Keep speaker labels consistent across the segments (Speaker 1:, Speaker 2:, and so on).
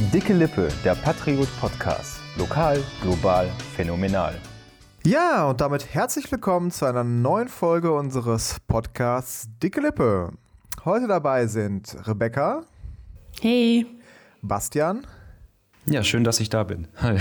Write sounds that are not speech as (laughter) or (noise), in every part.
Speaker 1: Dicke Lippe, der Patriot Podcast. Lokal, global, phänomenal.
Speaker 2: Ja, und damit herzlich willkommen zu einer neuen Folge unseres Podcasts Dicke Lippe. Heute dabei sind Rebecca.
Speaker 3: Hey.
Speaker 2: Bastian.
Speaker 4: Ja, schön, dass ich da bin. (laughs) Hi.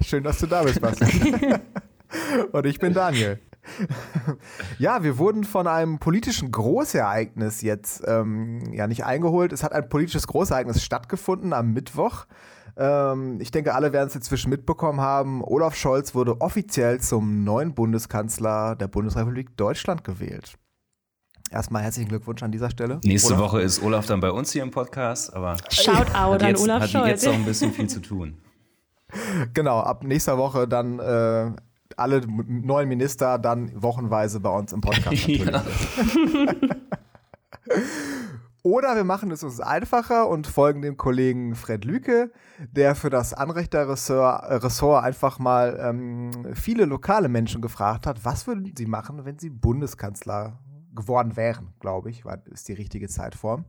Speaker 2: schön, dass du da bist, Bastian. (laughs) und ich bin Daniel. (laughs) ja, wir wurden von einem politischen Großereignis jetzt ähm, ja nicht eingeholt. Es hat ein politisches Großereignis stattgefunden am Mittwoch. Ähm, ich denke, alle werden es inzwischen mitbekommen haben. Olaf Scholz wurde offiziell zum neuen Bundeskanzler der Bundesrepublik Deutschland gewählt. Erstmal herzlichen Glückwunsch an dieser Stelle.
Speaker 4: Nächste Olaf. Woche ist Olaf dann bei uns hier im Podcast, aber
Speaker 3: Shoutout an
Speaker 4: jetzt,
Speaker 3: Olaf
Speaker 4: hat
Speaker 3: Scholz.
Speaker 4: jetzt noch ein bisschen viel zu tun. (laughs)
Speaker 2: Genau, ab nächster Woche dann äh, alle neuen Minister dann wochenweise bei uns im Podcast. (laughs) Ja. (laughs) Oder wir machen es uns einfacher und folgen dem Kollegen Fred Lüke, der für das Anrechterressort einfach mal ähm, viele lokale Menschen gefragt hat, was würden sie machen, wenn sie Bundeskanzler geworden wären, glaube ich, war, ist die richtige Zeitform.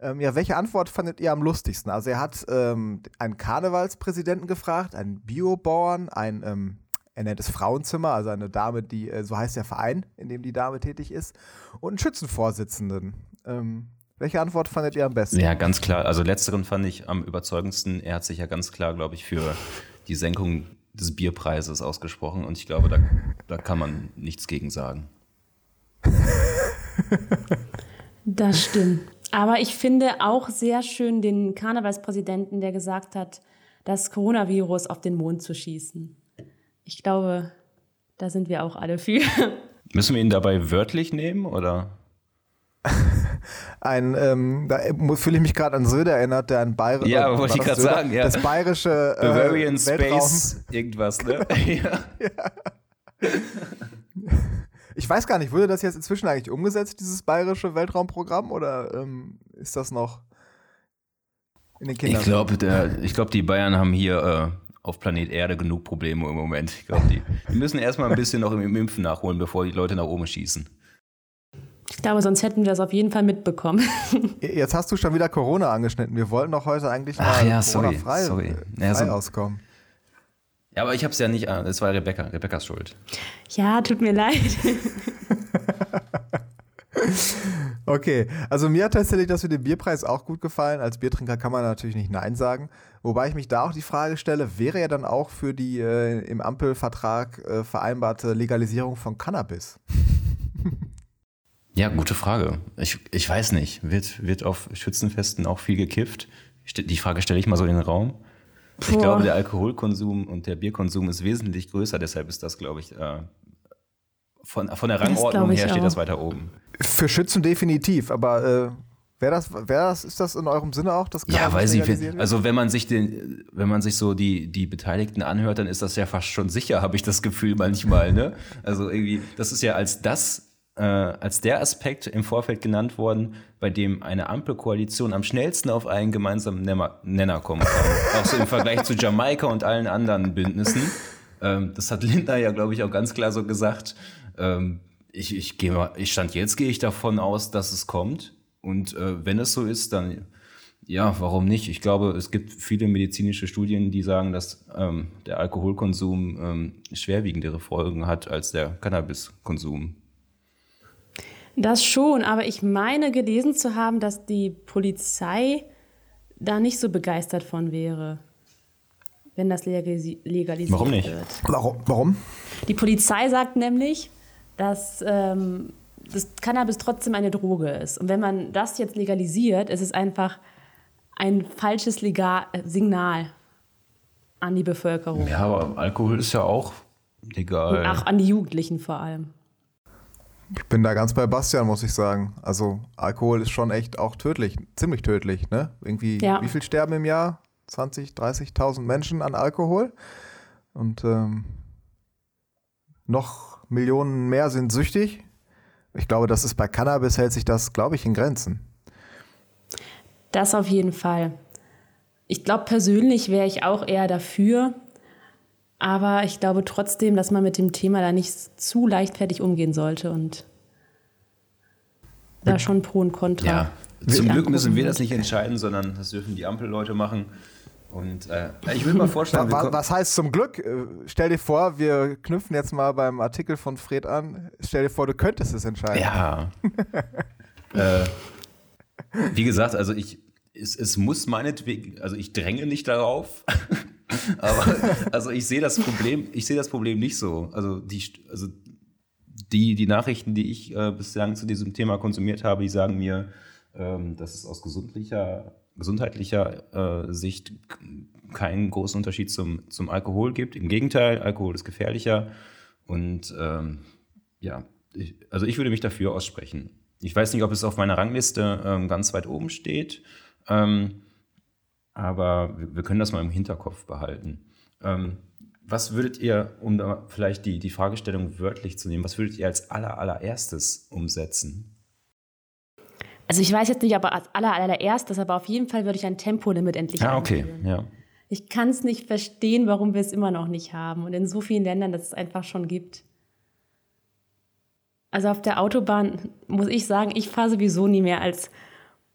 Speaker 2: Ähm, ja, welche Antwort fandet ihr am lustigsten? Also er hat ähm, einen Karnevalspräsidenten gefragt, einen Biobauern, einen ähm, er nennt es Frauenzimmer, also eine Dame, die, äh, so heißt der Verein, in dem die Dame tätig ist, und einen Schützenvorsitzenden. Ähm, welche Antwort fandet ihr am besten?
Speaker 4: Ja, ganz klar. Also letzteren fand ich am überzeugendsten. Er hat sich ja ganz klar, glaube ich, für die Senkung des Bierpreises ausgesprochen und ich glaube, da, da kann man nichts gegen sagen.
Speaker 3: Das stimmt. Aber ich finde auch sehr schön den Karnevalspräsidenten, der gesagt hat, das Coronavirus auf den Mond zu schießen. Ich glaube, da sind wir auch alle für. (laughs)
Speaker 4: Müssen wir ihn dabei wörtlich nehmen oder? (laughs)
Speaker 2: Ein, ähm, da fühle ich mich gerade an Söder erinnert, der ein Bayer
Speaker 4: Ja, wollte ich gerade sagen, ja.
Speaker 2: Das bayerische äh,
Speaker 4: Bavarian Space irgendwas, ne? (laughs) ja.
Speaker 2: ja. Ich weiß gar nicht, wurde das jetzt inzwischen eigentlich umgesetzt, dieses bayerische Weltraumprogramm, oder ähm, ist das noch in den Kindern?
Speaker 4: Ich glaube, glaub, die Bayern haben hier äh, auf Planet Erde genug Probleme im Moment. Ich glaube, die, die, müssen erstmal ein bisschen noch im Impfen nachholen, bevor die Leute nach oben schießen.
Speaker 3: Ich glaube, sonst hätten wir das auf jeden Fall mitbekommen. (laughs)
Speaker 2: Jetzt hast du schon wieder Corona angeschnitten. Wir wollten doch heute eigentlich mal
Speaker 4: Ach ja, sorry,
Speaker 2: frei,
Speaker 4: sorry.
Speaker 2: frei
Speaker 4: ja, so,
Speaker 2: auskommen.
Speaker 4: Ja, aber ich habe es ja nicht, es war Rebecca, Rebecca's Schuld.
Speaker 3: Ja, tut mir leid. (laughs)
Speaker 2: okay, also mir hat tatsächlich das mit dem Bierpreis auch gut gefallen. Als Biertrinker kann man natürlich nicht Nein sagen. Wobei ich mich da auch die Frage stelle, wäre ja dann auch für die äh, im Ampelvertrag äh, vereinbarte Legalisierung von Cannabis?
Speaker 4: ja, gute Frage. Ich, ich weiß nicht. Wird, wird auf Schützenfesten auch viel gekifft? Die Frage stelle ich mal so in den Raum. Ich Boah. glaube, der Alkoholkonsum und der Bierkonsum ist wesentlich größer, deshalb ist das, glaube ich, äh, von, von der Rangordnung her steht auch. das weiter oben.
Speaker 2: Für Schützen definitiv, aber äh, wäre das, wär das, ist das in eurem Sinne auch das
Speaker 4: Ja, weiß ich. Also wenn man sich den, wenn man sich so die, die Beteiligten anhört, dann ist das ja fast schon sicher, habe ich das Gefühl manchmal. Ne? Also irgendwie, das ist ja als das äh, als der Aspekt im Vorfeld genannt worden, bei dem eine Ampelkoalition am schnellsten auf einen gemeinsamen Nenner kommen kann. auch so im Vergleich zu Jamaika und allen anderen Bündnissen. Ähm, das hat Lindner ja, glaube ich, auch ganz klar so gesagt. Ähm, ich, ich, geh mal, ich stand jetzt, gehe ich davon aus, dass es kommt. Und äh, wenn es so ist, dann ja, warum nicht? Ich glaube, es gibt viele medizinische Studien, die sagen, dass ähm, der Alkoholkonsum ähm, schwerwiegendere Folgen hat als der Cannabiskonsum.
Speaker 3: Das schon, aber ich meine gelesen zu haben, dass die Polizei da nicht so begeistert von wäre, wenn das legalisiert
Speaker 4: Warum nicht?
Speaker 3: wird.
Speaker 2: Warum? Warum?
Speaker 3: Die Polizei sagt nämlich, dass ähm, das Cannabis trotzdem eine Droge ist. Und wenn man das jetzt legalisiert, ist es einfach ein falsches Legal Signal an die Bevölkerung.
Speaker 4: Ja, aber Alkohol ist ja auch legal.
Speaker 3: Und auch an die Jugendlichen vor allem.
Speaker 2: Ich bin da ganz bei Bastian, muss ich sagen. Also Alkohol ist schon echt auch tödlich, ziemlich tödlich, ne? Irgendwie, ja. wie viel sterben im Jahr? 20, 30.000 Menschen an Alkohol. Und ähm, noch Millionen mehr sind süchtig. Ich glaube, das ist bei Cannabis hält sich das, glaube ich, in Grenzen.
Speaker 3: Das auf jeden Fall. Ich glaube, persönlich wäre ich auch eher dafür, aber ich glaube trotzdem, dass man mit dem Thema da nicht zu leichtfertig umgehen sollte und da schon Pro und Contra.
Speaker 4: Ja, Zum Glück müssen wir das nicht entscheiden, sondern das dürfen die Ampelleute machen. Und äh, ich will mal (laughs) vorstellen, wir
Speaker 2: Wa-
Speaker 4: kommen-
Speaker 2: Was heißt zum Glück? Äh, Stell dir vor, wir knüpfen jetzt mal beim Artikel von Fred an. Stell dir vor, du könntest es entscheiden.
Speaker 4: Ja. (laughs) äh, wie gesagt, also ich, es, es muss meinetwegen, also ich dränge nicht darauf, (laughs) aber also ich sehe das Problem, ich sehe das Problem nicht so. Also die, also die, die Nachrichten, die ich äh, bislang zu diesem Thema konsumiert habe, die sagen mir, ähm, dass es aus gesundlicher, gesundheitlicher äh, Sicht keinen großen Unterschied zum, zum Alkohol gibt. Im Gegenteil, Alkohol ist gefährlicher. Und ähm, ja, ich, also ich würde mich dafür aussprechen. Ich weiß nicht, ob es auf meiner Rangliste ähm, ganz weit oben steht, ähm, aber wir, wir können das mal im Hinterkopf behalten. Ähm, was würdet ihr, um da vielleicht die, die Fragestellung wörtlich zu nehmen, was würdet ihr als aller, allererstes umsetzen?
Speaker 3: Also ich weiß jetzt nicht, aber als aller, allererstes, aber auf jeden Fall würde ich ein Tempolimit endlich
Speaker 4: Ah, okay,
Speaker 3: einführen.
Speaker 4: ja.
Speaker 3: Ich kann es nicht verstehen, warum wir es immer noch nicht haben und in so vielen Ländern, dass es einfach schon gibt. Also auf der Autobahn muss ich sagen, ich fahre sowieso nie mehr als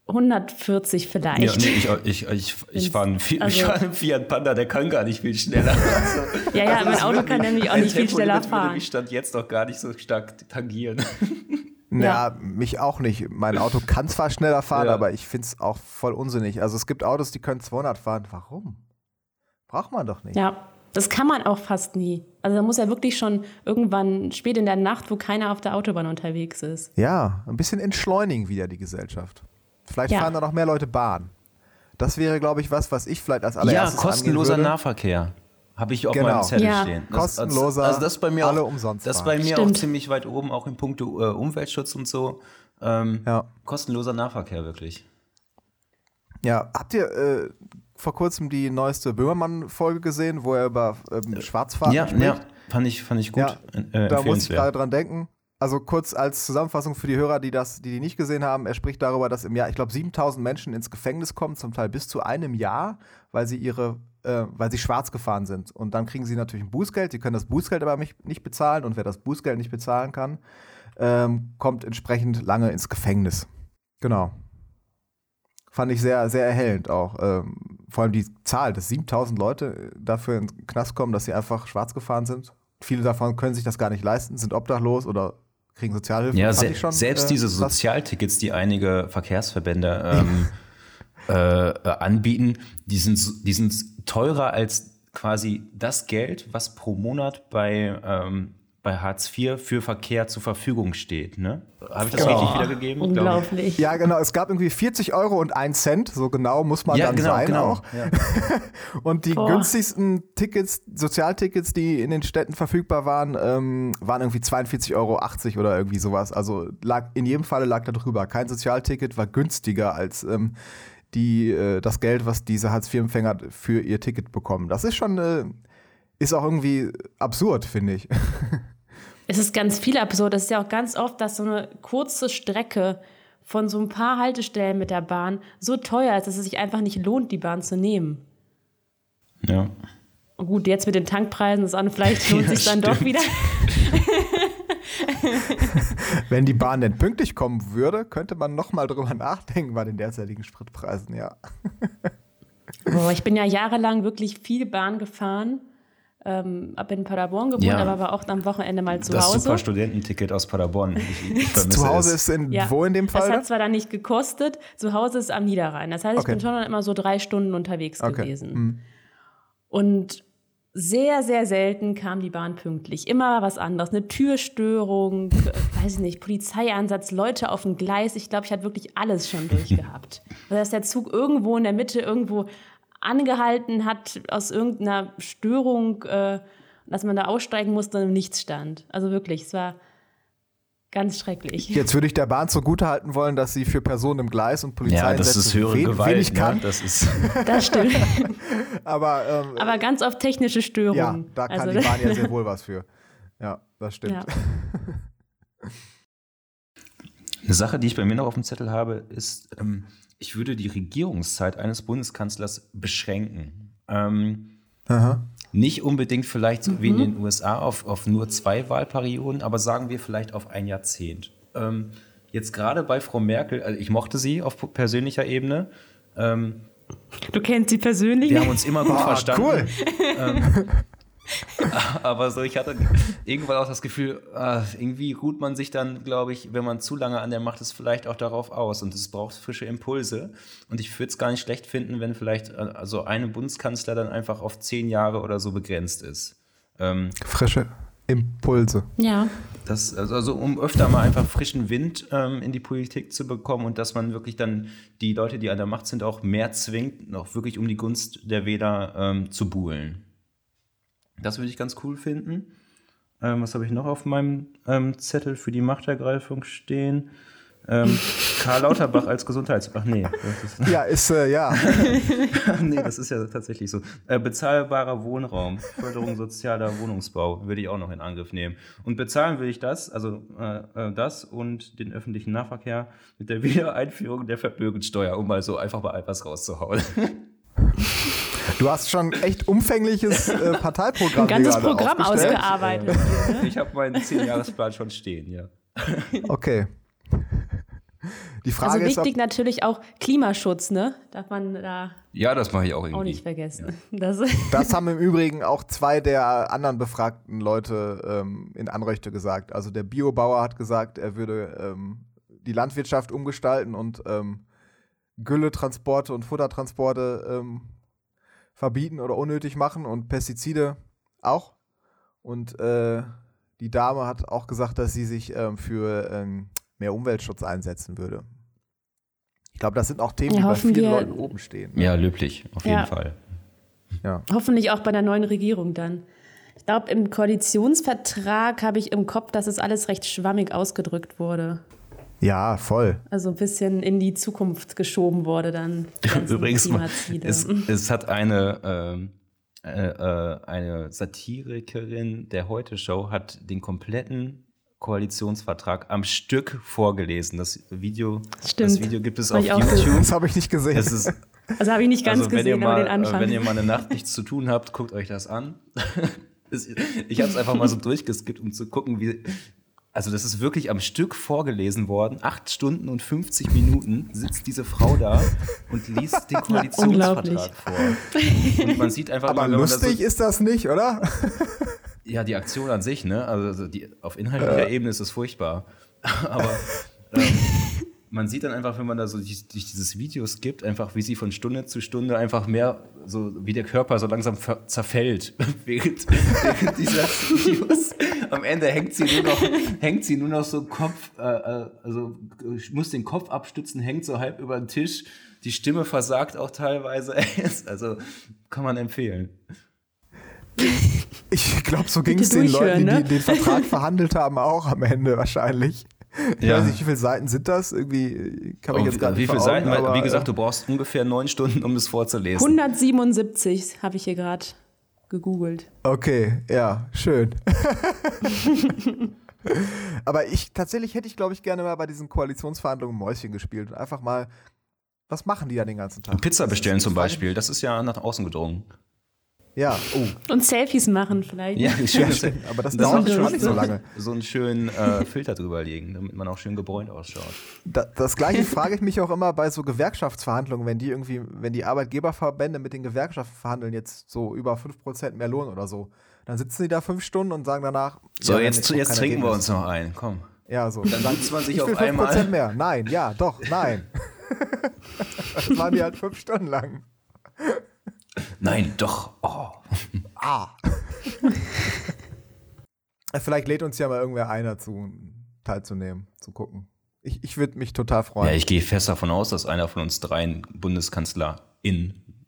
Speaker 3: 140 vielleicht.
Speaker 4: Ja, nee, ich, ich, ich, ich fahre einen,
Speaker 3: Also-
Speaker 4: fahr einen Fiat Panda, der kann gar nicht viel schneller. (laughs) Also,
Speaker 3: ja, ja, mein
Speaker 4: das
Speaker 3: Auto kann nämlich auch nicht viel schneller
Speaker 4: Tempolimit würde
Speaker 3: fahren.
Speaker 4: mich Stand jetzt noch gar nicht so stark tangieren. (laughs)
Speaker 2: Ja, mich auch nicht. Mein Auto kann zwar schneller fahren,
Speaker 4: Ja.
Speaker 2: aber ich finde es auch voll unsinnig. Also es gibt Autos, die können 200 fahren. Warum? Braucht man doch nicht.
Speaker 3: Ja, das kann man auch fast nie. Also da muss ja wirklich schon irgendwann spät in der Nacht, wo keiner auf der Autobahn unterwegs ist.
Speaker 2: Ja, ein bisschen entschleunigen wieder die Gesellschaft. Vielleicht
Speaker 3: Ja.
Speaker 2: fahren da noch mehr Leute Bahn. Das wäre, glaube ich, was, was ich vielleicht als
Speaker 4: Ja,
Speaker 2: allererstes
Speaker 4: kostenloser
Speaker 2: angehen würde.
Speaker 4: Nahverkehr. Habe ich auf
Speaker 2: Genau.
Speaker 4: meinem Zettel
Speaker 3: Ja.
Speaker 4: stehen.
Speaker 2: Kostenloser,
Speaker 4: also das ist bei mir
Speaker 2: alle
Speaker 4: auch,
Speaker 2: umsonst
Speaker 4: Das bei mir auch
Speaker 3: Stimmt.
Speaker 4: ziemlich weit oben, auch in puncto äh, Umweltschutz und so. Ähm,
Speaker 2: Ja.
Speaker 4: Kostenloser Nahverkehr, wirklich.
Speaker 2: Ja, habt ihr äh, vor kurzem die neueste Böhmermann-Folge gesehen, wo er über ähm, Schwarzfahrten
Speaker 4: Ja,
Speaker 2: spricht?
Speaker 4: ja, fand ich, fand ich gut.
Speaker 2: Ja,
Speaker 4: äh,
Speaker 2: Da muss ich gerade dran denken. Also kurz als Zusammenfassung für die Hörer, die das, die, die nicht gesehen haben, er spricht darüber, dass im Jahr, ich glaube, 7000 Menschen ins Gefängnis kommen, zum Teil bis zu einem Jahr, weil sie ihre, äh, weil sie schwarz gefahren sind. Und dann kriegen sie natürlich ein Bußgeld, die können das Bußgeld aber nicht, bezahlen und wer das Bußgeld nicht bezahlen kann, ähm, kommt entsprechend lange ins Gefängnis. Genau. Fand ich sehr, sehr erhellend auch. Ähm, vor allem die Zahl, dass 7000 Leute dafür in den Knast kommen, dass sie einfach schwarz gefahren sind. Viele davon können sich das gar nicht leisten, sind obdachlos oder kriegen Sozialhilfe.
Speaker 4: Ja, se
Speaker 2: schon,
Speaker 4: selbst
Speaker 2: äh,
Speaker 4: diese. Sozialtickets, die einige Verkehrsverbände (laughs) ähm, äh, äh, anbieten, die sind, die sind teurer als quasi das Geld, was pro Monat bei, ähm, bei Hartz IV für Verkehr zur Verfügung steht. Ne? Habe ich das
Speaker 2: Genau.
Speaker 4: richtig wiedergegeben?
Speaker 3: Unglaublich.
Speaker 2: Ja, genau. Es gab irgendwie 40 Euro und 1 Cent, so genau muss man
Speaker 4: Ja,
Speaker 2: dann
Speaker 4: genau,
Speaker 2: sein
Speaker 4: genau.
Speaker 2: auch.
Speaker 4: Ja. (laughs)
Speaker 2: Und die
Speaker 3: Boah.
Speaker 2: günstigsten Tickets, Sozialtickets, die in den Städten verfügbar waren, ähm, waren irgendwie 42,80 Euro oder irgendwie sowas. Also lag, in jedem Falle lag da drüber. Kein Sozialticket war günstiger als ähm, die, äh, das Geld, was diese Hartz-IV-Empfänger für ihr Ticket bekommen. Das ist schon, äh, ist auch irgendwie absurd, finde ich. (laughs)
Speaker 3: Es ist ganz viel absurd. Es ist ja auch ganz oft, dass so eine kurze Strecke von so ein paar Haltestellen mit der Bahn so teuer ist, dass es sich einfach nicht lohnt, die Bahn zu nehmen.
Speaker 4: Ja.
Speaker 3: Und gut, jetzt mit den Tankpreisen ist an, vielleicht (laughs) lohnt
Speaker 4: Ja,
Speaker 3: sich dann doch
Speaker 4: stimmt.
Speaker 3: wieder. (laughs) (laughs)
Speaker 2: Wenn die Bahn denn pünktlich kommen würde, könnte man noch mal drüber nachdenken bei den derzeitigen Spritpreisen, ja. (laughs)
Speaker 3: Boah, ich bin ja jahrelang wirklich viel Bahn gefahren. Ähm, hab in Paderborn gewohnt,
Speaker 4: Ja.
Speaker 3: aber war auch am Wochenende mal zu
Speaker 4: Das
Speaker 3: Hause.
Speaker 4: super Studententicket aus Paderborn. Ich, ich (laughs)
Speaker 2: Zu Hause
Speaker 4: es.
Speaker 2: ist in
Speaker 3: Ja.
Speaker 2: wo in dem
Speaker 3: Das
Speaker 2: Fall?
Speaker 3: hat zwar dann nicht gekostet, zu Hause ist am Niederrhein. Das heißt, ich
Speaker 2: Okay.
Speaker 3: bin schon immer so drei Stunden unterwegs
Speaker 2: Okay.
Speaker 3: gewesen.
Speaker 2: Mhm.
Speaker 3: Und sehr, sehr selten kam die Bahn pünktlich. Immer was anderes. Eine Türstörung, (laughs) weiß ich nicht, Polizeieinsatz, Leute auf dem Gleis. Ich glaube, ich hatte wirklich alles schon durchgehabt. (laughs) Also, dass der Zug irgendwo in der Mitte irgendwo angehalten hat aus irgendeiner Störung, äh, dass man da aussteigen musste und nichts stand. Also wirklich, es war ganz schrecklich.
Speaker 2: Jetzt würde ich der Bahn zugutehalten wollen, dass sie für Personen im Gleis und Polizei
Speaker 4: Ja, das ist höhere
Speaker 2: wen,
Speaker 4: Gewalt.
Speaker 2: wenig kann,
Speaker 4: Ne? Das ist, (laughs)
Speaker 3: Das stimmt.
Speaker 2: aber, ähm,
Speaker 3: Aber ganz oft technische Störungen.
Speaker 2: ja, da kann
Speaker 3: Also,
Speaker 2: die (laughs) Bahn ja sehr wohl was für. Ja, das stimmt.
Speaker 3: Ja. (laughs)
Speaker 4: Eine Sache, die ich bei mir noch auf dem Zettel habe, ist, ähm, ich würde die Regierungszeit eines Bundeskanzlers beschränken. Ähm,
Speaker 2: Aha.
Speaker 4: Nicht unbedingt vielleicht so wie in den USA auf, auf nur zwei Wahlperioden, aber sagen wir vielleicht auf ein Jahrzehnt. Ähm, jetzt gerade bei Frau Merkel, also ich mochte sie auf persönlicher Ebene. Ähm,
Speaker 3: du kennst sie persönlich?
Speaker 4: Wir haben uns immer gut
Speaker 2: Ah,
Speaker 4: verstanden.
Speaker 2: cool. (laughs)
Speaker 4: Aber so, ich hatte irgendwann auch das Gefühl, ah, irgendwie ruht man sich dann, glaube ich, wenn man zu lange an der Macht ist, vielleicht auch darauf aus. Und es braucht frische Impulse. Und ich würde es gar nicht schlecht finden, wenn vielleicht äh, also eine Bundeskanzler dann einfach auf zehn Jahre oder so begrenzt ist. Ähm,
Speaker 2: Frische Impulse.
Speaker 3: Ja.
Speaker 4: das, also, also um öfter mal einfach frischen Wind ähm, in die Politik zu bekommen und dass man wirklich dann die Leute, die an der Macht sind, auch mehr zwingt, noch wirklich um die Gunst der Wähler ähm, zu buhlen. Das würde ich ganz cool finden. Ähm, was habe ich noch auf meinem ähm, Zettel für die Machtergreifung stehen? Ähm, Karl Lauterbach als Gesundheits... Ach nee, das ist,
Speaker 2: Ja, ist, äh, ja. (laughs)
Speaker 4: nee, das ist ja tatsächlich so. Äh, bezahlbarer Wohnraum, Förderung sozialer Wohnungsbau würde ich auch noch in Angriff nehmen. Und bezahlen will ich das, also äh, äh, das und den öffentlichen Nahverkehr mit der Wiedereinführung der Vermögenssteuer, um mal so einfach mal etwas rauszuhauen. (laughs)
Speaker 2: Du hast schon echt umfängliches äh, (laughs) Parteiprogramm
Speaker 3: Ein ganzes Programm ausgearbeitet.
Speaker 4: Ich habe meinen 10-Jahres-Plan schon stehen, ja. (laughs)
Speaker 2: Okay. Die Frage
Speaker 3: Also
Speaker 2: ist,
Speaker 3: wichtig natürlich auch Klimaschutz, ne? Darf man da
Speaker 4: Ja, das mache ich auch irgendwie.
Speaker 3: auch nicht vergessen. (laughs) Das,
Speaker 2: das haben im Übrigen auch zwei der anderen befragten Leute ähm, in Anröchte gesagt. Also der Biobauer hat gesagt, er würde ähm, die Landwirtschaft umgestalten und ähm, Gülletransporte und Futtertransporte ähm, verbieten oder unnötig machen und Pestizide auch. Und äh, die Dame hat auch gesagt, dass sie sich ähm, für ähm, mehr Umweltschutz einsetzen würde. Ich glaube, das sind auch Themen,
Speaker 3: Ja,
Speaker 2: die bei vielen Leuten oben stehen.
Speaker 4: Ja, löblich, auf jeden
Speaker 3: Ja.
Speaker 4: Fall.
Speaker 2: Ja.
Speaker 3: hoffentlich auch bei der neuen Regierung dann. Ich glaube, im Koalitionsvertrag habe ich im Kopf, dass es alles recht schwammig ausgedrückt wurde.
Speaker 2: Ja, voll.
Speaker 3: Also ein bisschen in die Zukunft geschoben wurde dann. (laughs)
Speaker 4: Übrigens, es, es hat eine, ähm, äh, äh, eine Satirikerin der Heute-Show hat den kompletten Koalitionsvertrag am Stück vorgelesen. Das Video,
Speaker 3: Stimmt.
Speaker 4: das Video gibt es auf. YouTube.
Speaker 2: Das habe ich nicht gesehen.
Speaker 4: Es ist, (laughs)
Speaker 3: also habe ich nicht ganz
Speaker 4: also wenn ihr,
Speaker 3: gesehen, aber
Speaker 4: mal,
Speaker 3: den Anfang.
Speaker 4: wenn ihr mal eine Nacht nichts zu tun habt, guckt euch das an. (laughs) Ich habe es einfach mal so durchgeskippt, um zu gucken, wie. Also, das ist wirklich am Stück vorgelesen worden. Acht Stunden und 50 Minuten sitzt diese Frau da und liest den. (laughs) Koalitionsvertrag vor. Und man sieht einfach
Speaker 2: Aber
Speaker 4: immer,
Speaker 2: lustig
Speaker 4: so,
Speaker 2: ist das nicht, oder?
Speaker 4: Ja, die Aktion an sich, ne? Also die, auf inhaltlicher Ebene ist es furchtbar. (laughs) Aber ähm, man sieht dann einfach, wenn man da so durch, durch dieses Video skippt, einfach wie sie von Stunde zu Stunde einfach mehr, so wie der Körper so langsam zerfällt (laughs) während, während dieser Videos. Am Ende hängt sie nur noch, hängt sie nur noch so Kopf, äh, äh, also muss den Kopf abstützen, hängt so halb über den Tisch. Die Stimme versagt auch teilweise. (laughs) Also kann man empfehlen.
Speaker 2: Ich glaube, so ging es den Leuten,
Speaker 3: durchhören,
Speaker 2: die
Speaker 3: ne?
Speaker 2: den Vertrag (laughs) verhandelt haben, auch am Ende wahrscheinlich. Ich
Speaker 4: Ja.
Speaker 2: weiß nicht, wie viele Seiten sind das? Irgendwie kann ich
Speaker 4: Oh,
Speaker 2: jetzt gar
Speaker 4: wie
Speaker 2: nicht
Speaker 4: viele
Speaker 2: vor Augen,
Speaker 4: Seiten?
Speaker 2: aber,
Speaker 4: wie gesagt,
Speaker 2: äh,
Speaker 4: du brauchst ungefähr neun Stunden, um es vorzulesen.
Speaker 3: 177 habe ich hier gerade gegoogelt.
Speaker 2: Okay, ja, schön. (laughs) aber ich tatsächlich hätte ich, glaube ich, gerne mal bei diesen Koalitionsverhandlungen Mäuschen gespielt und einfach mal, was machen die da den ganzen Tag?
Speaker 4: Pizza bestellen zum Beispiel, das ist ja nach außen gedrungen.
Speaker 2: Ja, oh.
Speaker 3: Und Selfies machen vielleicht.
Speaker 4: Ja, schön,
Speaker 2: Ja, stimmt, aber das
Speaker 4: das
Speaker 2: dauert
Speaker 4: ist
Speaker 2: schon
Speaker 4: auch
Speaker 2: nicht so lange.
Speaker 4: So einen schönen äh, Filter drüber legen, damit man auch schön gebräunt ausschaut.
Speaker 2: Da, das gleiche (laughs) frage ich mich auch immer bei so Gewerkschaftsverhandlungen, wenn die irgendwie, wenn die Arbeitgeberverbände mit den Gewerkschaften verhandeln, jetzt so über 5% mehr Lohn oder so. Dann sitzen die da fünf Stunden und sagen danach.
Speaker 4: So,
Speaker 2: ja,
Speaker 4: jetzt, jetzt
Speaker 2: kein
Speaker 4: trinken wir uns noch ein. Komm.
Speaker 2: Ja, so.
Speaker 4: Dann sitzt man sich
Speaker 2: ich
Speaker 4: auf
Speaker 2: will 5%
Speaker 4: einmal.
Speaker 2: mehr. Nein, ja, doch, nein. (laughs) (laughs) das waren die halt fünf Stunden lang.
Speaker 4: Nein, doch. Oh. (laughs)
Speaker 2: Ah. Vielleicht lädt uns ja mal irgendwer ein dazu, teilzunehmen, zu gucken. Ich, ich würde mich total freuen.
Speaker 4: Ja, ich gehe fest davon aus, dass einer von uns dreien Bundeskanzlerin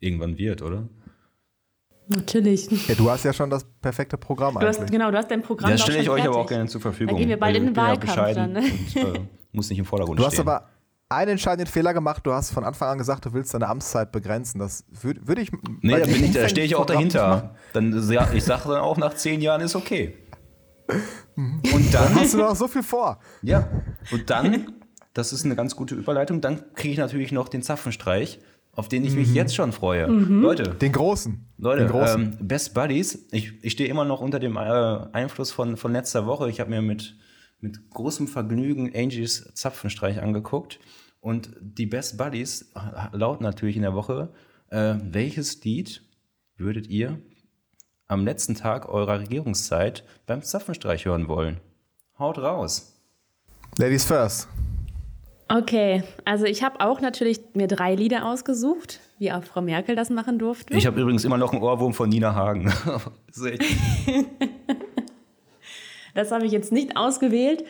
Speaker 4: irgendwann wird, oder?
Speaker 3: Natürlich.
Speaker 2: Ja, du hast ja schon das perfekte Programm
Speaker 3: Du hast,
Speaker 2: eigentlich.
Speaker 3: genau, du hast dein Programm
Speaker 4: Das stelle ich euch aber auch
Speaker 3: fertig.
Speaker 4: gerne zur Verfügung.
Speaker 3: Da gehen wir bald in
Speaker 4: ich
Speaker 3: den
Speaker 4: ja
Speaker 3: Wahlkampf
Speaker 4: bescheiden
Speaker 3: dann, ne?
Speaker 4: und, äh, muss nicht im Vordergrund
Speaker 2: Du hast
Speaker 4: stehen.
Speaker 2: aber einen entscheidenden Fehler gemacht. Du hast von Anfang an gesagt, du willst deine Amtszeit begrenzen. Das würde würd ich.
Speaker 4: Nee, da, ich, da stehe ich auch dahinter. Dann, ja, ich sage dann auch, nach zehn Jahren ist okay.
Speaker 2: Mhm.
Speaker 4: Und
Speaker 2: Dann
Speaker 4: dann,
Speaker 2: hast du noch so viel vor.
Speaker 4: ja, und dann, das ist eine ganz gute Überleitung, dann kriege ich natürlich noch den Zapfenstreich, auf den ich mich jetzt schon freue. Leute,
Speaker 2: Den großen.
Speaker 4: Leute,
Speaker 2: den großen.
Speaker 4: ähm, Best Buddies, ich, ich stehe immer noch unter dem äh, Einfluss von, von letzter Woche. Ich habe mir mit, mit großem Vergnügen Angies Zapfenstreich angeguckt. Und die Best Buddies lauten natürlich in der Woche, äh, welches Lied würdet ihr am letzten Tag eurer Regierungszeit beim Zapfenstreich hören wollen? Haut raus.
Speaker 2: Ladies first.
Speaker 3: Okay, also ich habe auch natürlich mir drei Lieder ausgesucht, wie auch Frau Merkel das machen durfte.
Speaker 4: Ich habe übrigens immer noch einen Ohrwurm von Nina Hagen. (laughs) (laughs)
Speaker 3: das habe ich jetzt nicht ausgewählt.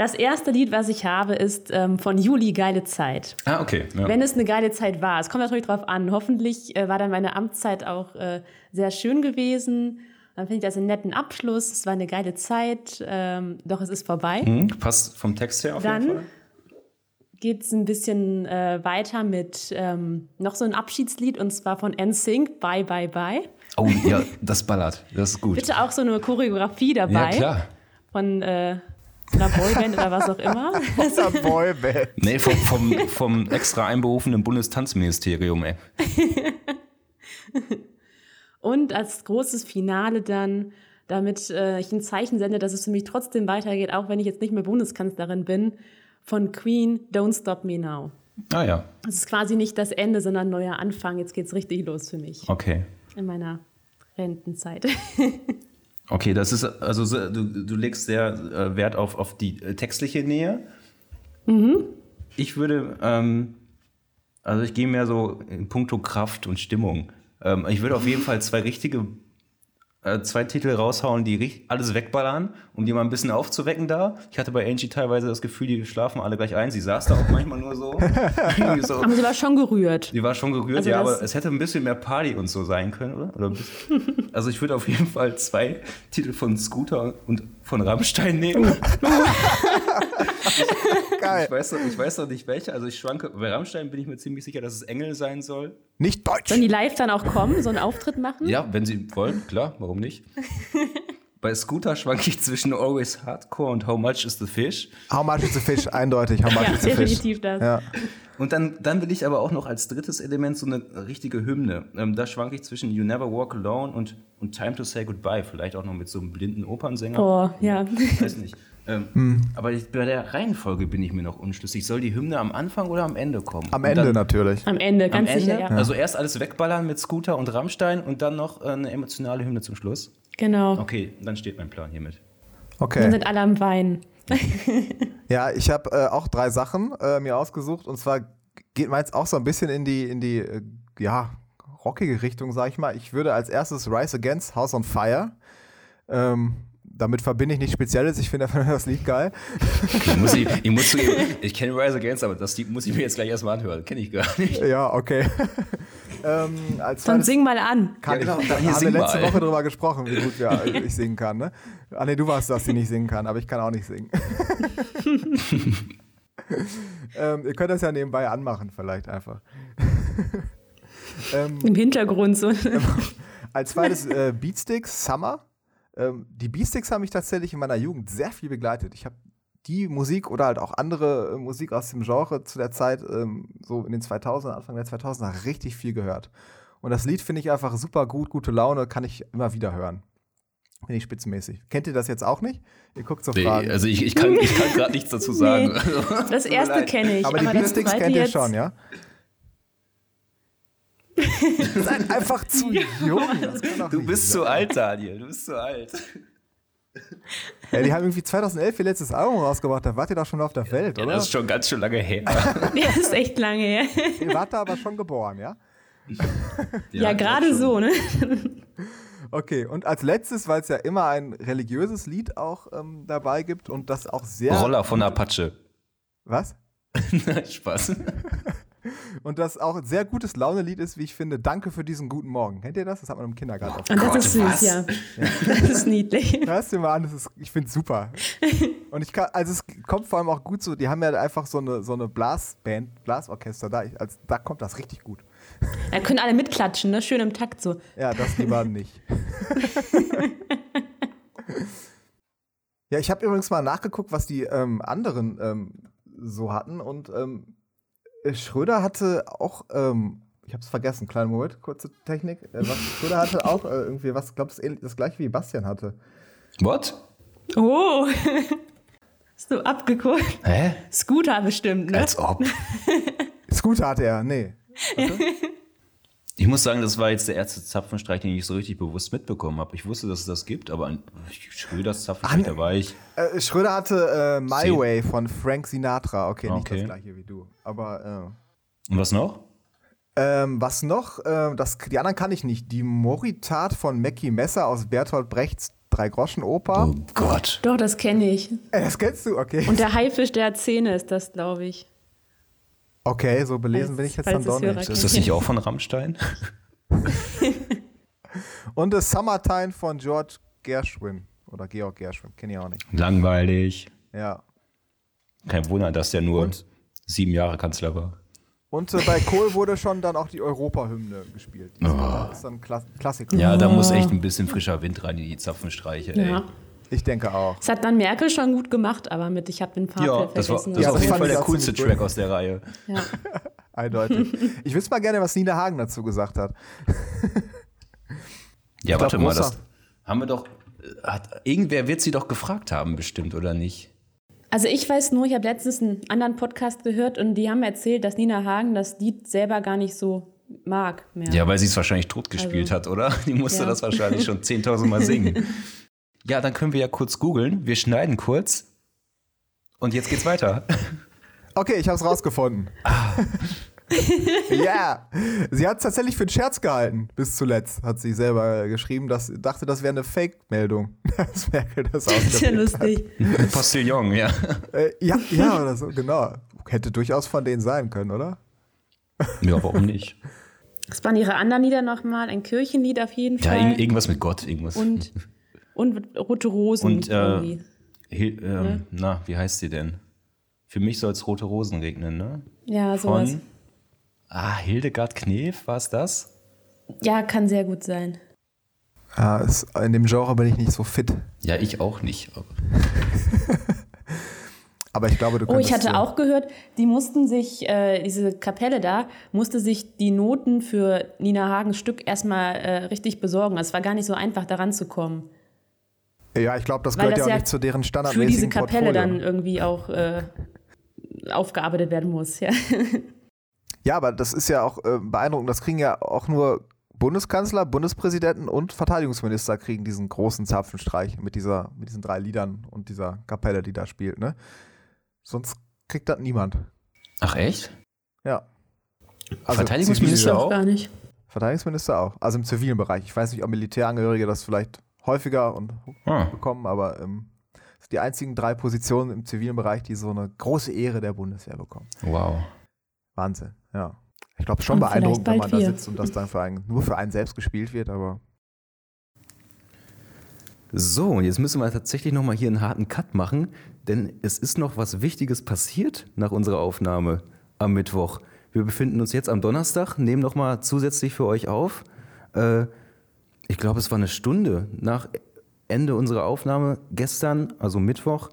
Speaker 3: Das erste Lied, was ich habe, ist ähm, von Juli Geile Zeit.
Speaker 4: Ah, okay.
Speaker 3: Ja. Wenn es eine geile Zeit war. Es kommt natürlich drauf an. Hoffentlich äh, war dann meine Amtszeit auch äh, sehr schön gewesen. Dann finde ich das einen netten Abschluss. Es war eine geile Zeit. Ähm, doch es ist vorbei.
Speaker 4: Mhm, passt vom Text her auf
Speaker 3: dann
Speaker 4: jeden Fall.
Speaker 3: Geht es ein bisschen äh, weiter mit ähm, noch so ein Abschiedslied und zwar von NSYNC, Bye Bye Bye.
Speaker 4: Oh ja, das ballert. Das ist gut.
Speaker 3: Bitte auch so eine Choreografie dabei.
Speaker 4: Ja, klar.
Speaker 3: Von äh, einer Boyband oder was auch immer. (laughs)
Speaker 2: Von einer Boyband.
Speaker 4: Nee, vom, vom, vom extra einberufenen Bundestanzministerium, ey. (laughs)
Speaker 3: Und als großes Finale dann, damit äh, ich ein Zeichen sende, dass es für mich trotzdem weitergeht, auch wenn ich jetzt nicht mehr Bundeskanzlerin bin, von Queen, Don't Stop Me Now.
Speaker 4: Ah ja.
Speaker 3: Es ist quasi nicht das Ende, sondern ein neuer Anfang. Jetzt geht es richtig los für mich.
Speaker 4: Okay.
Speaker 3: In meiner Rentenzeit. (laughs)
Speaker 4: Okay, das ist, also du, du legst sehr äh, Wert auf, auf die äh, textliche Nähe.
Speaker 3: Mhm.
Speaker 4: Ich würde, ähm, also ich gehe mehr so in puncto Kraft und Stimmung. Ähm, ich würde auf jeden Fall zwei richtige, zwei Titel raushauen, die alles wegballern, um die mal ein bisschen aufzuwecken da. Ich hatte bei Angie teilweise das Gefühl, die schlafen alle gleich ein. Sie saß da auch manchmal nur so. (laughs)
Speaker 3: so. Aber sie war schon gerührt.
Speaker 4: Sie war schon gerührt, also ja, aber es hätte ein bisschen mehr Party und so sein können, oder? oder (laughs) also ich würde auf jeden Fall zwei Titel von Scooter und von Rammstein nehmen. (laughs)
Speaker 2: Geil.
Speaker 4: Ich weiß, noch, ich weiß noch nicht welche. Also ich schwanke. Bei Rammstein bin ich mir ziemlich sicher, dass es Engel sein soll.
Speaker 2: Nicht deutsch.
Speaker 3: Sollen die live dann auch kommen, so einen Auftritt machen?
Speaker 4: Ja, wenn sie wollen, klar, warum nicht? (laughs) Bei Scooter schwanke ich zwischen Always Hardcore und How Much is the Fish.
Speaker 2: How Much is the Fish, eindeutig. How Much
Speaker 3: ja,
Speaker 2: is the Fish.
Speaker 3: definitiv das.
Speaker 2: Ja.
Speaker 4: Und dann, dann will ich aber auch noch als drittes Element so eine richtige Hymne. Ähm, da schwanke ich zwischen You Never Walk Alone und, und Time to Say Goodbye. Vielleicht auch noch mit so einem blinden Opernsänger.
Speaker 3: Oh, ja.
Speaker 4: Ich weiß nicht. Ähm, hm. Aber ich, bei der Reihenfolge bin ich mir noch unschlüssig. Soll die Hymne am Anfang oder am Ende kommen?
Speaker 2: Am Ende dann, natürlich.
Speaker 3: Am Ende, ganz
Speaker 4: am
Speaker 3: sicher,
Speaker 4: Ende?
Speaker 3: ja.
Speaker 4: Also erst alles wegballern mit Scooter und Rammstein und dann noch äh, eine emotionale Hymne zum Schluss.
Speaker 3: Genau.
Speaker 4: Okay, dann steht mein Plan hiermit.
Speaker 2: Okay.
Speaker 3: Dann sind alle am Weinen. (laughs)
Speaker 2: ja, ich habe äh, auch drei Sachen äh, mir ausgesucht und zwar geht meins auch so ein bisschen in die, in die, äh, ja, rockige Richtung, sag ich mal. Ich würde als erstes Rise Against House on Fire. Ähm, damit verbinde ich nichts Spezielles. Ich finde einfach (laughs) das Lied geil.
Speaker 4: Okay, muss ich, ich, muss zugeben, ich kenne Rise Against, aber das Lied muss ich mir jetzt gleich erstmal anhören. Kenne ich gar nicht.
Speaker 2: Ja, okay. (laughs) ähm, als
Speaker 3: Dann sing mal an.
Speaker 2: Kann
Speaker 4: ja, genau,
Speaker 2: ich, da haben wir letzte
Speaker 4: mal.
Speaker 2: Woche drüber gesprochen, wie gut ja, ich singen kann. Ne? Ah, nee, du warst das, die nicht singen kann, aber ich kann auch nicht singen. (laughs) ähm, ihr könnt das ja nebenbei anmachen, vielleicht einfach.
Speaker 3: ähm, Im Hintergrund so.
Speaker 2: als zweites äh, Beatsticks, Summer. Ähm, die Beatsticks haben mich tatsächlich in meiner Jugend sehr viel begleitet. Ich habe die Musik oder halt auch andere äh, Musik aus dem Genre zu der Zeit, ähm, so in den 2000er, Anfang der 2000er, richtig viel gehört. Und das Lied finde ich einfach super gut, gute Laune, kann ich immer wieder hören. Finde ich spitzenmäßig. Kennt ihr das jetzt auch nicht? Ihr guckt so
Speaker 4: nee,
Speaker 2: Fragen.
Speaker 4: Also ich, ich kann, ich kann gerade nichts dazu sagen. (laughs)
Speaker 3: Nee, das erste kenne ich.
Speaker 2: Aber, aber die Beatsticks kennt ihr schon, ja? (laughs) Seid einfach zu jung.
Speaker 4: Du bist zu alt, Daniel. Du bist zu alt.
Speaker 2: Ja, die haben irgendwie 2011 ihr letztes Album rausgebracht. Da wart ihr doch schon auf der Welt,
Speaker 4: ja,
Speaker 2: oder?
Speaker 4: Das ist schon ganz schön lange her. (laughs)
Speaker 3: ja, das ist echt lange her.
Speaker 2: Ihr wart da aber schon geboren, ja? (laughs)
Speaker 3: Ja, ja gerade so, ne?
Speaker 2: Okay, und als letztes, weil es ja immer ein religiöses Lied auch ähm, dabei gibt und das auch sehr.
Speaker 4: Roller von Apache.
Speaker 2: Was?
Speaker 4: Spaß.
Speaker 2: Und das auch ein sehr gutes Laune-Lied ist, wie ich finde. Danke für diesen guten Morgen. Kennt ihr das? Das hat man im Kindergarten
Speaker 3: Und das
Speaker 4: Gott,
Speaker 3: ist süß,
Speaker 4: was?
Speaker 3: ja. ja. Das ist niedlich.
Speaker 2: Hörst dir mal an, das ist, ich finde es super. Und ich kann, also es kommt vor allem auch gut so, die haben ja einfach so eine, so eine Blasband, Blasorchester da. Ich, also, da kommt das richtig gut.
Speaker 3: Da können alle mitklatschen, ne? Schön im Takt so.
Speaker 2: Ja, das lieber nicht. (laughs) ja, ich habe übrigens mal nachgeguckt, was die ähm, anderen ähm, so hatten und ähm, Schröder hatte auch, ähm, ich habe es vergessen, kleinen Moment, kurze Technik. Äh, was, Schröder hatte auch äh, irgendwie was, glaube ich, das gleiche wie Bastian hatte.
Speaker 4: What?
Speaker 3: Oh. (laughs) So abgeguckt.
Speaker 4: Hä?
Speaker 3: Scooter bestimmt, ne?
Speaker 4: Als ob. (laughs)
Speaker 2: Scooter hatte er, nee. (laughs)
Speaker 4: Ich muss sagen, das war jetzt der erste Zapfenstreich, den ich so richtig bewusst mitbekommen habe. Ich wusste, dass es das gibt, aber an Schröders Zapfenstreich, da war ich.
Speaker 2: Äh, Schröder hatte äh, My
Speaker 4: Zehn.
Speaker 2: Way von Frank Sinatra. Okay, nicht
Speaker 4: Okay.
Speaker 2: das gleiche wie du. Aber
Speaker 4: Und was noch?
Speaker 2: äh, ähm, was noch? Ähm, das, die anderen kann ich nicht. Die Moritat von Mackie Messer aus Bertolt Brechts Drei-Groschen-Oper.
Speaker 4: Oh Gott.
Speaker 3: Doch, das kenne ich.
Speaker 2: Äh, das kennst du? Okay.
Speaker 3: Und der Haifisch der Zähne ist das, glaube ich.
Speaker 2: Okay, so belesen
Speaker 3: Falls-
Speaker 2: bin ich jetzt dann doch nicht.
Speaker 4: Ist das nicht auch von Rammstein? (laughs)
Speaker 2: Und The Summertime von George Gershwin. Oder Georg Gershwin, kenne ich auch nicht.
Speaker 4: Langweilig.
Speaker 2: Ja.
Speaker 4: Kein Wunder, dass der nur
Speaker 2: Und?
Speaker 4: sieben Jahre Kanzler war.
Speaker 2: Und äh, bei Kohl wurde schon dann auch die Europahymne gespielt. Ist, dann- ist dann ein Kla Klassiker.
Speaker 4: Ja, da muss echt ein bisschen frischer Wind rein in die Zapfenstreiche. Ey.
Speaker 2: Ich denke auch.
Speaker 3: Das hat dann Merkel schon gut gemacht, aber mit Ich habe den Fahrplan
Speaker 4: Ja, das war,
Speaker 3: vergessen.
Speaker 4: das war
Speaker 2: das
Speaker 4: auf jeden Fall der coolste Track aus der Reihe.
Speaker 3: ja. (laughs)
Speaker 2: Eindeutig. ich wüsste mal gerne, was Nina Hagen dazu gesagt hat. (laughs)
Speaker 4: Ja,
Speaker 2: glaub,
Speaker 4: warte mal, das haben wir doch. äh, Hat, irgendwer wird sie doch gefragt haben, bestimmt, oder nicht?
Speaker 3: Also ich weiß nur, ich habe letztens einen anderen Podcast gehört und die haben erzählt, dass Nina Hagen das Lied selber gar nicht so mag mehr.
Speaker 4: Ja, weil sie es wahrscheinlich tot gespielt
Speaker 3: Also,
Speaker 4: hat, oder? Die musste
Speaker 3: ja.
Speaker 4: das wahrscheinlich schon 10.000 Mal singen. (laughs) Ja, dann können wir ja kurz googeln. Wir schneiden kurz. Und jetzt geht's weiter. (laughs)
Speaker 2: Okay, ich habe es rausgefunden. (laughs) Ja, sie hat es tatsächlich für einen Scherz gehalten. Bis zuletzt hat sie selber geschrieben, dass dachte, das wäre eine Fake-Meldung, (laughs) dass Merkel das
Speaker 3: Das ist ja
Speaker 2: hat.
Speaker 3: lustig.
Speaker 4: Postillon, ja.
Speaker 2: Äh, ja, ja, oder so, genau. Hätte durchaus von denen sein können, oder?
Speaker 4: Ja, warum nicht?
Speaker 3: Was waren ihre anderen Lieder nochmal? Ein Kirchenlied auf jeden
Speaker 4: Ja,
Speaker 3: Fall.
Speaker 4: irg irgendwas mit Gott, irgendwas.
Speaker 3: und, und Rote Rosen
Speaker 4: Und, äh,
Speaker 3: irgendwie.
Speaker 4: Hil ähm, Na, wie heißt sie denn? Für mich soll es rote Rosen regnen, ne?
Speaker 3: Ja, sowas.
Speaker 4: Von. Ah, Hildegard Knef, war es das?
Speaker 3: Ja, kann sehr gut sein.
Speaker 2: Ja, ist, in dem Genre bin ich nicht so fit.
Speaker 4: Ja, ich auch nicht. aber- (laughs)
Speaker 2: Aber ich glaube, du
Speaker 3: Oh, ich hatte
Speaker 2: äh,
Speaker 3: auch gehört, die mussten sich, äh, diese Kapelle da, musste sich die Noten für Nina Hagens Stück erstmal äh, richtig besorgen. Es war gar nicht so einfach, daran zu kommen.
Speaker 2: Ja, ich glaube, das
Speaker 3: Weil
Speaker 2: gehört
Speaker 3: das
Speaker 2: ja auch nicht zu deren
Speaker 3: Für
Speaker 2: standardmäßigen
Speaker 3: diese Kapelle
Speaker 2: Portfolio.
Speaker 3: dann irgendwie auch äh, aufgearbeitet werden muss. Ja. (laughs)
Speaker 2: Ja, aber das ist ja auch äh, beeindruckend. Das kriegen ja auch nur Bundeskanzler, Bundespräsidenten und Verteidigungsminister kriegen diesen großen Zapfenstreich mit, dieser, mit diesen drei Liedern und dieser Kapelle, die da spielt. Ne? Sonst kriegt das niemand.
Speaker 4: Ach, echt?
Speaker 2: Ja.
Speaker 4: Verteidigungsminister
Speaker 2: zivil-
Speaker 4: auch?
Speaker 3: Gar nicht.
Speaker 2: Verteidigungsminister auch. Also im zivilen Bereich. Ich weiß nicht, ob Militärangehörige das vielleicht häufiger und
Speaker 4: Ah.
Speaker 2: bekommen, aber ähm, die einzigen drei Positionen im zivilen Bereich, die so eine große Ehre der Bundeswehr bekommen.
Speaker 4: Wow.
Speaker 2: Wahnsinn, ja. Ich glaube, schon
Speaker 3: Und
Speaker 2: beeindruckend, wenn man
Speaker 3: bald
Speaker 2: da
Speaker 3: wir.
Speaker 2: sitzt und das dann für einen, nur für einen selbst gespielt wird, aber
Speaker 4: So, und jetzt müssen wir tatsächlich nochmal hier einen harten Cut machen, denn es ist noch was Wichtiges passiert nach unserer Aufnahme am Mittwoch. Wir befinden uns jetzt am Donnerstag, nehmen nochmal zusätzlich für euch auf. Äh, ich glaube, es war eine Stunde nach Ende unserer Aufnahme gestern, also Mittwoch,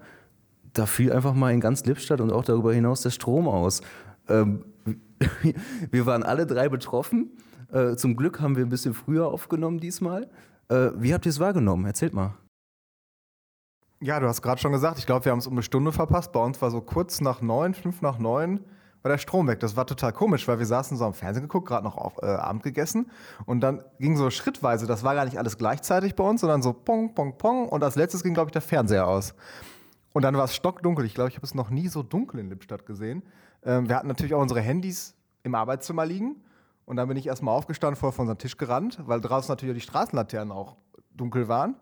Speaker 4: da fiel einfach mal in ganz Lippstadt und auch darüber hinaus der Strom aus. Ähm, (laughs) wir waren alle drei betroffen. Äh, zum Glück haben wir ein bisschen früher aufgenommen diesmal. Äh, wie habt ihr es wahrgenommen? Erzählt mal.
Speaker 2: Ja, du hast gerade schon gesagt, ich glaube, wir haben es um eine Stunde verpasst. Bei uns war so kurz nach neun, fünf nach neun, war der Strom weg. Das war total komisch, weil wir saßen so am Fernsehen geguckt, gerade noch auf, äh, Abend gegessen. Und dann ging so schrittweise, das war gar nicht alles gleichzeitig bei uns, sondern so pong, pong, pong. Und als letztes ging, glaube ich, der Fernseher aus. Und dann war es stockdunkel. Ich glaube, ich habe es noch nie so dunkel in Lippstadt gesehen. Ähm, wir hatten natürlich auch unsere Handys im Arbeitszimmer liegen. Und dann bin ich erstmal aufgestanden, vor von unserem Tisch gerannt, weil draußen natürlich die Straßenlaternen auch dunkel waren.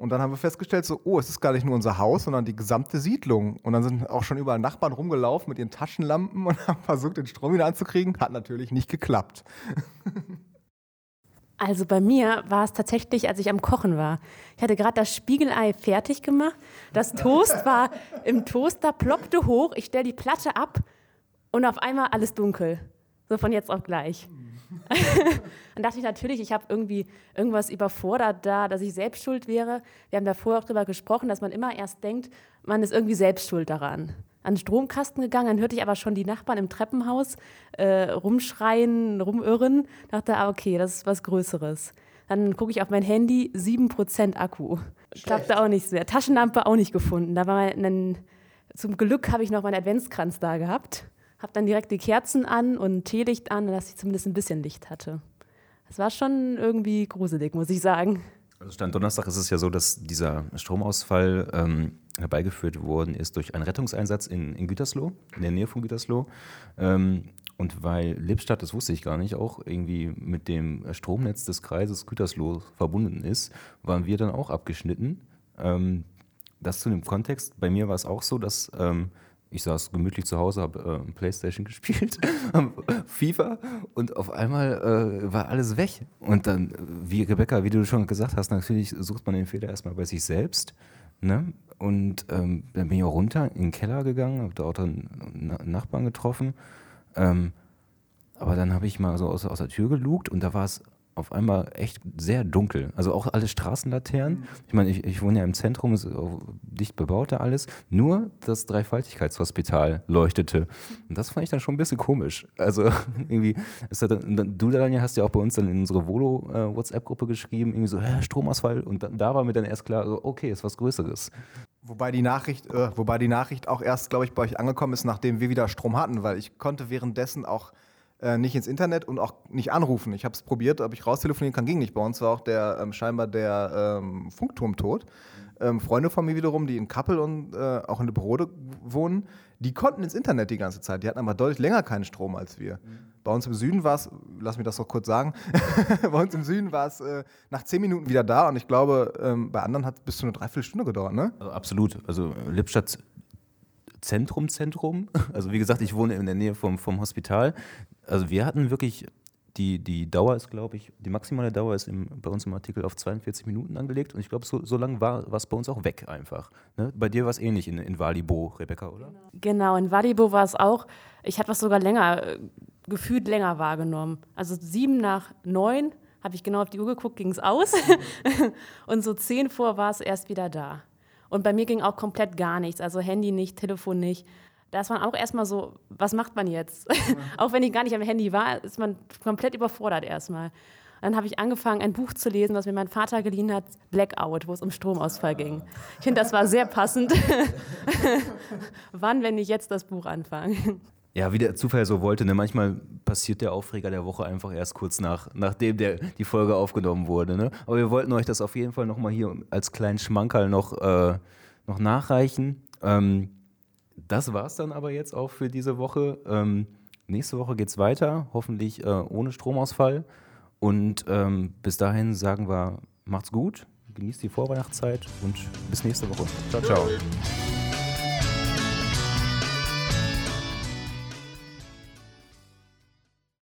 Speaker 2: Und dann haben wir festgestellt, so, oh, es ist gar nicht nur unser Haus, sondern die gesamte Siedlung. Und dann sind auch schon überall Nachbarn rumgelaufen mit ihren Taschenlampen und (laughs) haben versucht, den Strom wieder anzukriegen. Hat natürlich nicht geklappt. (laughs)
Speaker 3: Also bei mir war es tatsächlich, als ich am Kochen war. Ich hatte gerade das Spiegelei fertig gemacht. Das (laughs) Toast war im Toaster, ploppte hoch. Ich stelle die Platte ab und auf einmal alles dunkel. So von jetzt auf gleich. (laughs) Dann dachte ich natürlich, ich habe irgendwie irgendwas überfordert da, dass ich selbst schuld wäre. Wir haben da vorher auch drüber gesprochen, dass man immer erst denkt, man ist irgendwie selbst schuld daran. An den Stromkasten gegangen, dann hörte ich aber schon die Nachbarn im Treppenhaus äh, rumschreien, rumirren. Dachte, ah, okay, das ist was Größeres. Dann gucke ich auf mein Handy, 7% Akku. Klappte auch nichts mehr. Taschenlampe auch nicht gefunden. Da war ein zum Glück habe ich noch meinen Adventskranz da gehabt. Habe dann direkt die Kerzen an und Teelicht an, dass ich zumindest ein bisschen Licht hatte. Das war schon irgendwie gruselig, muss ich sagen.
Speaker 4: Also Stand Donnerstag ist es ja so, dass dieser Stromausfall ähm, herbeigeführt worden ist durch einen Rettungseinsatz in, in Gütersloh, in der Nähe von Gütersloh. Ähm, und weil Lippstadt, das wusste ich gar nicht, auch irgendwie mit dem Stromnetz des Kreises Gütersloh verbunden ist, waren wir dann auch abgeschnitten. Ähm, das zu dem Kontext. Bei mir war es auch so, dass ähm, ich saß gemütlich zu Hause, habe äh, Playstation (laughs) gespielt, FIFA und auf einmal äh, war alles weg. Und dann, wie Rebecca, wie du schon gesagt hast, natürlich sucht man den Fehler erstmal bei sich selbst. Ne? Und ähm, dann bin ich auch runter in den Keller gegangen, habe da auch einen Nachbarn getroffen. Ähm, aber dann habe ich mal so aus, aus der Tür gelugt und da war es auf einmal echt sehr dunkel. Also auch alle Straßenlaternen. Ich meine, ich, ich wohne ja im Zentrum, ist dicht bebaut da alles. Nur das Dreifaltigkeitshospital leuchtete. Und das fand ich dann schon ein bisschen komisch. Also (laughs) irgendwie, ist dann, du Daniel hast ja auch bei uns dann in unsere Volo-WhatsApp-Gruppe äh, geschrieben, irgendwie so, hä, Stromausfall. Und da, da war mir dann erst klar, so, okay, ist was Größeres.
Speaker 2: Wobei die Nachricht, äh, wobei die Nachricht auch erst, glaube ich, bei euch angekommen ist, nachdem wir wieder Strom hatten, weil ich konnte währenddessen auch äh, nicht ins Internet und auch nicht anrufen. Ich habe es probiert, ob ich raustelefonieren kann, ging nicht. Bei uns war auch der ähm, scheinbar der ähm, Funkturm tot. Ähm, Freunde von mir wiederum, die in Kappel und äh, auch in der Berode wohnen, die konnten ins Internet die ganze Zeit. Die hatten aber deutlich länger keinen Strom als wir. Mhm. Bei uns im Süden war es, lass mich das noch kurz sagen, (laughs) bei uns im Süden war es äh, nach zehn Minuten wieder da und ich glaube, ähm, bei anderen hat es bis zu eine Dreiviertelstunde gedauert, ne?
Speaker 4: Also absolut. Also Lippstadt Zentrum, Zentrum. (laughs) Also wie gesagt, ich wohne in der Nähe vom, vom Hospital. Also wir hatten wirklich, die, die Dauer ist, glaube ich, die maximale Dauer ist im, bei uns im Artikel auf 42 Minuten angelegt und ich glaube, so, so lange war es bei uns auch weg einfach. Ne? Bei dir war es ähnlich in, in Walibo, Rebecca, oder?
Speaker 3: Genau, in Walibo war es auch. Ich hatte was sogar länger, äh, gefühlt länger wahrgenommen. Also sieben nach neun habe ich genau auf die Uhr geguckt, ging es aus. (laughs) und so zehn vor war es erst wieder da. Und bei mir ging auch komplett gar nichts. Also Handy nicht, Telefon nicht da ist man auch erstmal so, was macht man jetzt? (laughs) auch wenn ich gar nicht am Handy war, ist man komplett überfordert erstmal. dann habe ich angefangen, ein Buch zu lesen, was mir mein Vater geliehen hat, Blackout, wo es um Stromausfall ging. Ich finde, das war sehr passend. (laughs) Wann, wenn ich jetzt das Buch anfange?
Speaker 4: Ja, wie der Zufall so wollte. Ne? Manchmal passiert der Aufreger der Woche einfach erst kurz nach, nachdem der, die Folge aufgenommen wurde. Ne? Aber wir wollten euch das auf jeden Fall nochmal hier als kleinen Schmankerl noch, äh, noch nachreichen. Ähm, das es dann aber jetzt auch für diese Woche. Ähm, nächste Woche geht es weiter, hoffentlich äh, ohne Stromausfall. Und ähm, bis dahin sagen wir, macht's gut, genießt die Vorweihnachtszeit und bis nächste Woche. Ciao, ciao.